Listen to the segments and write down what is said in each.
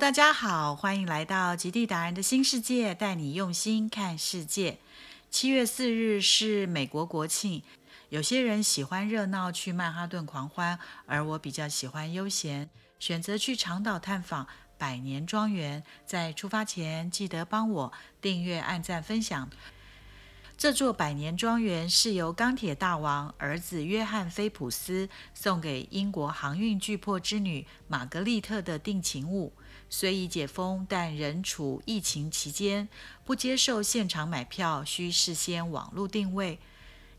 大家好，欢迎来到极地达人的新世界，带你用心看世界。七月四日是美国国庆，有些人喜欢热闹去曼哈顿狂欢，而我比较喜欢悠闲，选择去长岛探访百年庄园。在出发前，记得帮我订阅、按赞、分享。这座百年庄园是由钢铁大王儿子约翰·菲普斯送给英国航运巨破之女玛格丽特的定情物。虽已解封，但仍处疫情期间，不接受现场买票，需事先网络定位。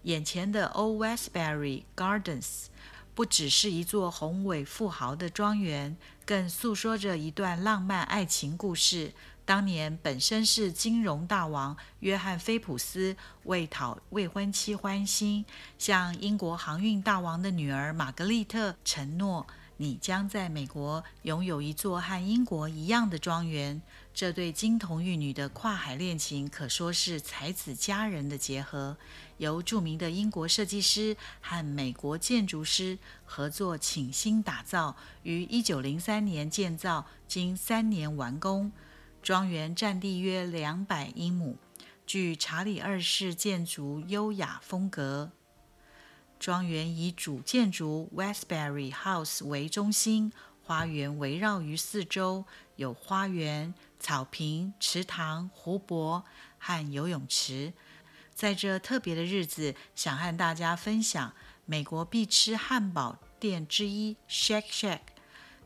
眼前的 Old Westbury Gardens 不只是一座宏伟富豪的庄园，更诉说着一段浪漫爱情故事。当年本身是金融大王约翰·菲普斯为讨未婚妻欢心，向英国航运大王的女儿玛格丽特承诺：“你将在美国拥有一座和英国一样的庄园。”这对金童玉女的跨海恋情可说是才子佳人的结合。由著名的英国设计师和美国建筑师合作倾心打造，于1903年建造，经三年完工。庄园占地约两百英亩，具查理二世建筑优雅风格。庄园以主建筑 Westbury House 为中心，花园围绕于四周，有花园、草坪、池塘、湖泊和游泳池。在这特别的日子，想和大家分享美国必吃汉堡店之一 Shake Shack。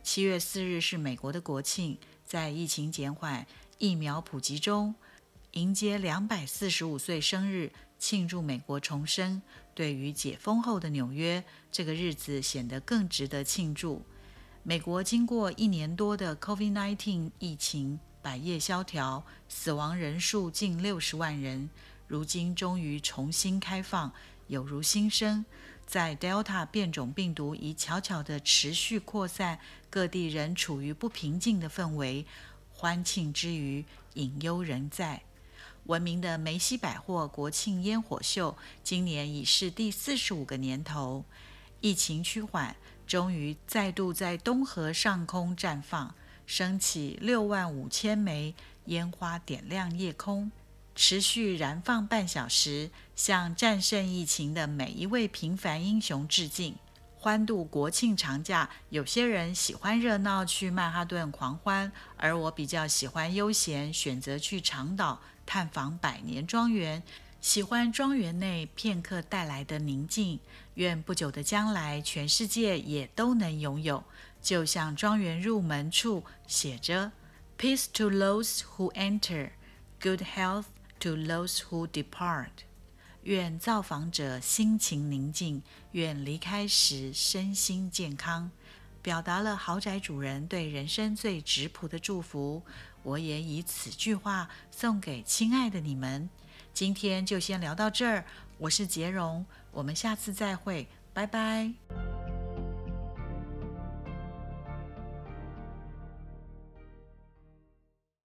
七月四日是美国的国庆。在疫情减缓、疫苗普及中，迎接两百四十五岁生日，庆祝美国重生。对于解封后的纽约，这个日子显得更值得庆祝。美国经过一年多的 COVID-19 疫情，百业萧条，死亡人数近六十万人，如今终于重新开放，有如新生。在 Delta 变种病毒已悄悄地持续扩散，各地仍处于不平静的氛围。欢庆之余，隐忧仍在。闻名的梅西百货国庆烟火秀，今年已是第四十五个年头。疫情趋缓，终于再度在东河上空绽放，升起六万五千枚烟花，点亮夜空。持续燃放半小时，向战胜疫情的每一位平凡英雄致敬，欢度国庆长假。有些人喜欢热闹，去曼哈顿狂欢，而我比较喜欢悠闲，选择去长岛探访百年庄园，喜欢庄园内片刻带来的宁静。愿不久的将来，全世界也都能拥有。就像庄园入门处写着：“Peace to those who enter, good health。” To those who depart，愿造访者心情宁静，愿离开时身心健康。表达了豪宅主人对人生最质朴的祝福。我也以此句话送给亲爱的你们。今天就先聊到这儿，我是杰荣，我们下次再会，拜拜。